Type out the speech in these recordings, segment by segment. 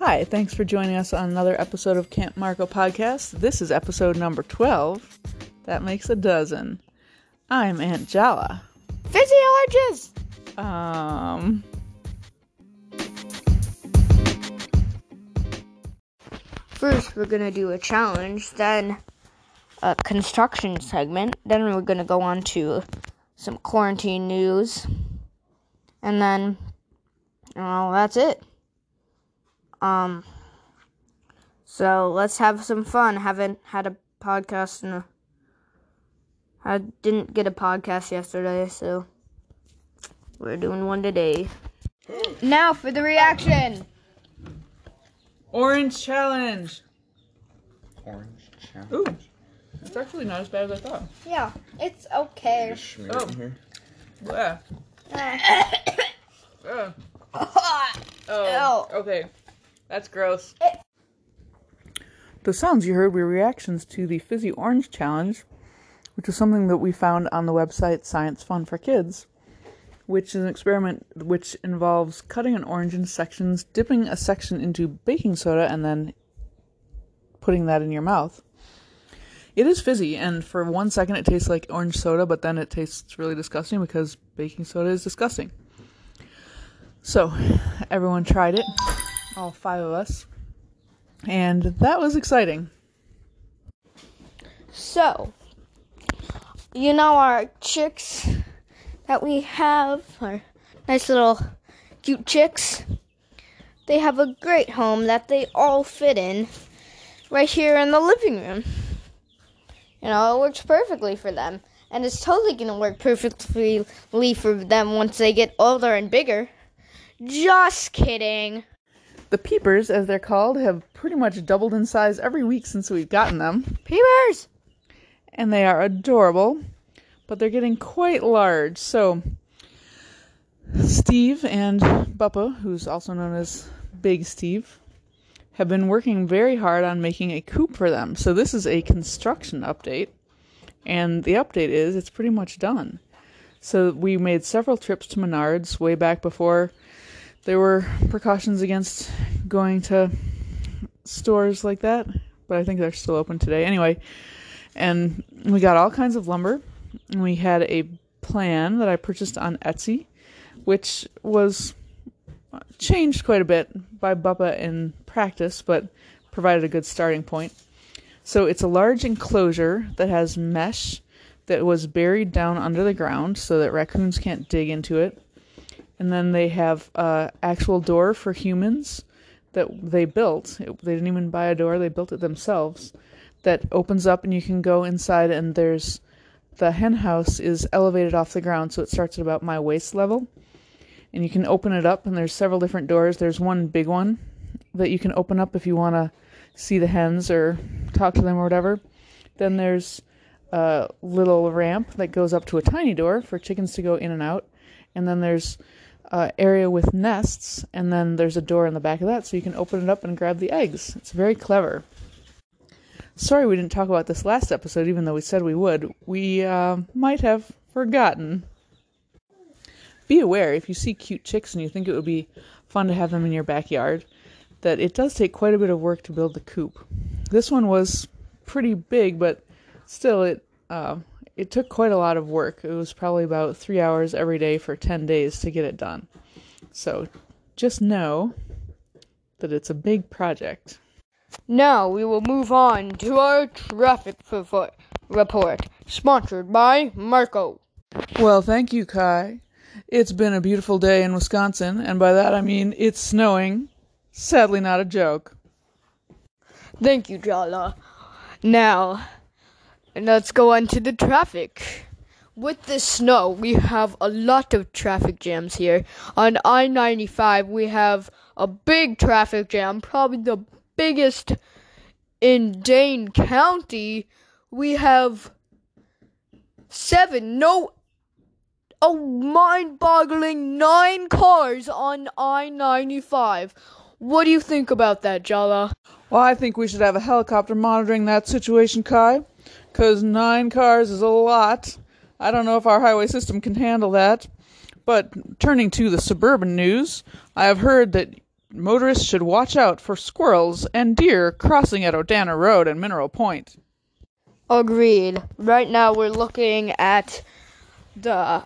Hi, thanks for joining us on another episode of Camp Marco Podcast. This is episode number 12. That makes a dozen. I'm Aunt Jala. Oranges! Um, First, we're gonna do a challenge, then a construction segment, then we're gonna go on to some quarantine news, and then, well, that's it. Um, so let's have some fun. Haven't had a podcast in a. I didn't get a podcast yesterday, so we're doing one today. Now for the reaction. Orange Challenge. Orange challenge. Ooh, it's actually not as bad as I thought. Yeah, it's okay. Oh. it in here. Yeah. Uh, oh, okay. That's gross. The sounds you heard were reactions to the Fizzy Orange Challenge, which is something that we found on the website Science Fun for Kids, which is an experiment which involves cutting an orange into sections, dipping a section into baking soda, and then putting that in your mouth. It is fizzy, and for one second it tastes like orange soda, but then it tastes really disgusting because baking soda is disgusting. So, everyone tried it, all five of us, and that was exciting. So, you know our chicks that we have, our nice little cute chicks. They have a great home that they all fit in right here in the living room. You know, it works perfectly for them. And it's totally going to work perfectly for them once they get older and bigger. Just kidding. The peepers, as they're called, have pretty much doubled in size every week since we've gotten them, Peepers! and they are adorable, but they're getting quite large. So, Steve and Buppa, who's also known as Big Steve, have been working very hard on making a coop for them. So, this is a construction update, and the update is it's pretty much done. So, we made several trips to Menards way back before there were precautions against going to stores like that, but I think they're still open today. Anyway, and we got all kinds of lumber. And we had a plan that I purchased on Etsy, which was changed quite a bit by Buppa in practice, but provided a good starting point. So it's a large enclosure that has mesh that was buried down under the ground so that raccoons can't dig into it. And then they have a actual door for humans that they built. It- they didn't even buy a door; they built it themselves. That opens up and you can go inside. And there's the hen house is elevated off the ground, so it starts at about my waist level. And you can open it up, and there's several different doors. There's one big one that you can open up if you want to see the hens or talk to them or whatever. Then there's a little ramp that goes up to a tiny door for chickens to go in and out. And then there's uh, area with nests, and then there's a door in the back of that, so you can open it up and grab the eggs. It's very clever. Sorry we didn't talk about this last episode, even though we said we would. We uh, might have forgotten. Be aware if you see cute chicks and you think it would be fun to have them in your backyard, that it does take quite a bit of work to build the coop. This one was pretty big, but still, it uh, it took quite a lot of work. It was probably about three hours every day for 10 days to get it done. So just know that it's a big project. Now we will move on to our traffic report, report sponsored by Marco. Well, thank you, Kai. It's been a beautiful day in Wisconsin, and by that I mean it's snowing. Sadly, not a joke. Thank you, Jala. Now, let's go on to the traffic. With the snow, we have a lot of traffic jams here. On I 95, we have a big traffic jam, probably the biggest in Dane County. We have seven, no, a mind boggling nine cars on I 95. What do you think about that, Jala? Well, I think we should have a helicopter monitoring that situation, Kai, because nine cars is a lot. I don't know if our highway system can handle that. But turning to the suburban news, I have heard that motorists should watch out for squirrels and deer crossing at Odana Road and Mineral Point. Agreed. Right now we're looking at the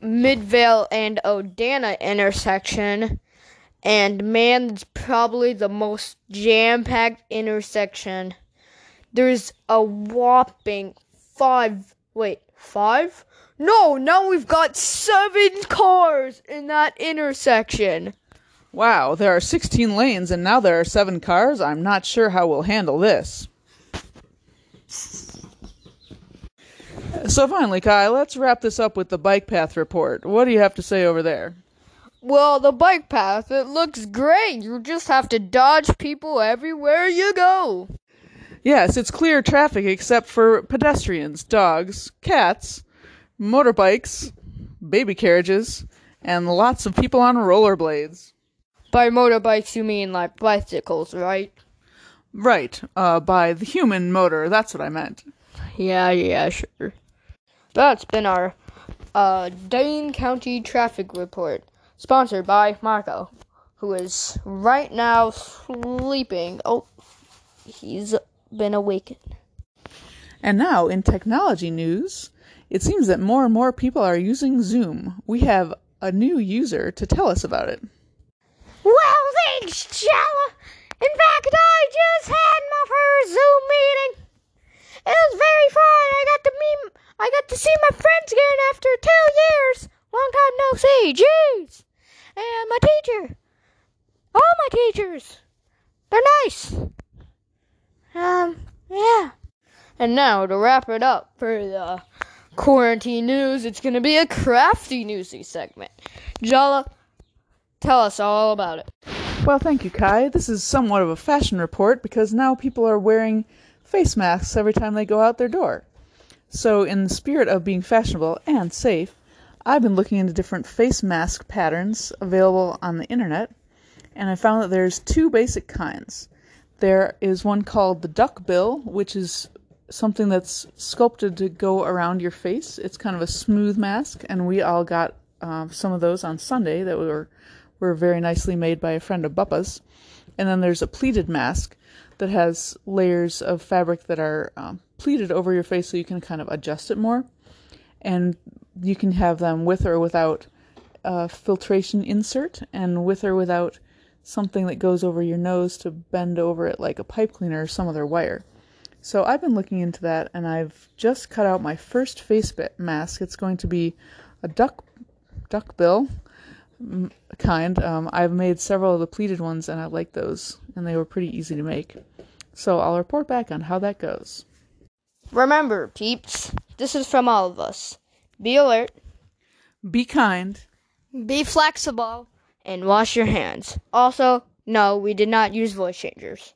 Midvale and Odana intersection. And man, it's probably the most jam packed intersection. There's a whopping five, wait, five? No, now we've got seven cars in that intersection. Wow, there are 16 lanes and now there are 7 cars. I'm not sure how we'll handle this. So finally, Kai, let's wrap this up with the bike path report. What do you have to say over there? Well, the bike path, it looks great. You just have to dodge people everywhere you go. Yes, it's clear traffic except for pedestrians, dogs, cats, motorbikes, baby carriages, and lots of people on rollerblades. By motorbikes, you mean like bicycles, right? Right, uh, by the human motor, that's what I meant. Yeah, yeah, sure. That's been our uh, Dane County traffic report, sponsored by Marco, who is right now sleeping. Oh, he's been awakened. And now, in technology news, it seems that more and more people are using Zoom. We have a new user to tell us about it. Well, thanks, Jella. In fact, I just had my first Zoom meeting. It was very fun. I got to meet, I got to see my friends again after two years. Long time no see. Jeez. And my teacher. All my teachers. They're nice. Um, yeah. And now to wrap it up for the quarantine news, it's gonna be a crafty newsy segment. Jala, tell us all about it. Well, thank you, Kai. This is somewhat of a fashion report because now people are wearing face masks every time they go out their door. So, in the spirit of being fashionable and safe, I've been looking into different face mask patterns available on the internet, and I found that there's two basic kinds. There is one called the duck bill, which is something that's sculpted to go around your face. It's kind of a smooth mask, and we all got uh, some of those on Sunday that were were very nicely made by a friend of Buppa's. And then there's a pleated mask that has layers of fabric that are um, pleated over your face so you can kind of adjust it more. And you can have them with or without a filtration insert and with or without something that goes over your nose to bend over it like a pipe cleaner or some other wire. So I've been looking into that and I've just cut out my first face mask. It's going to be a duck duck bill kind. Um, I've made several of the pleated ones and I like those, and they were pretty easy to make. So I'll report back on how that goes. Remember, peeps, this is from all of us. Be alert, be kind, be flexible, and wash your hands. Also, no, we did not use voice changers.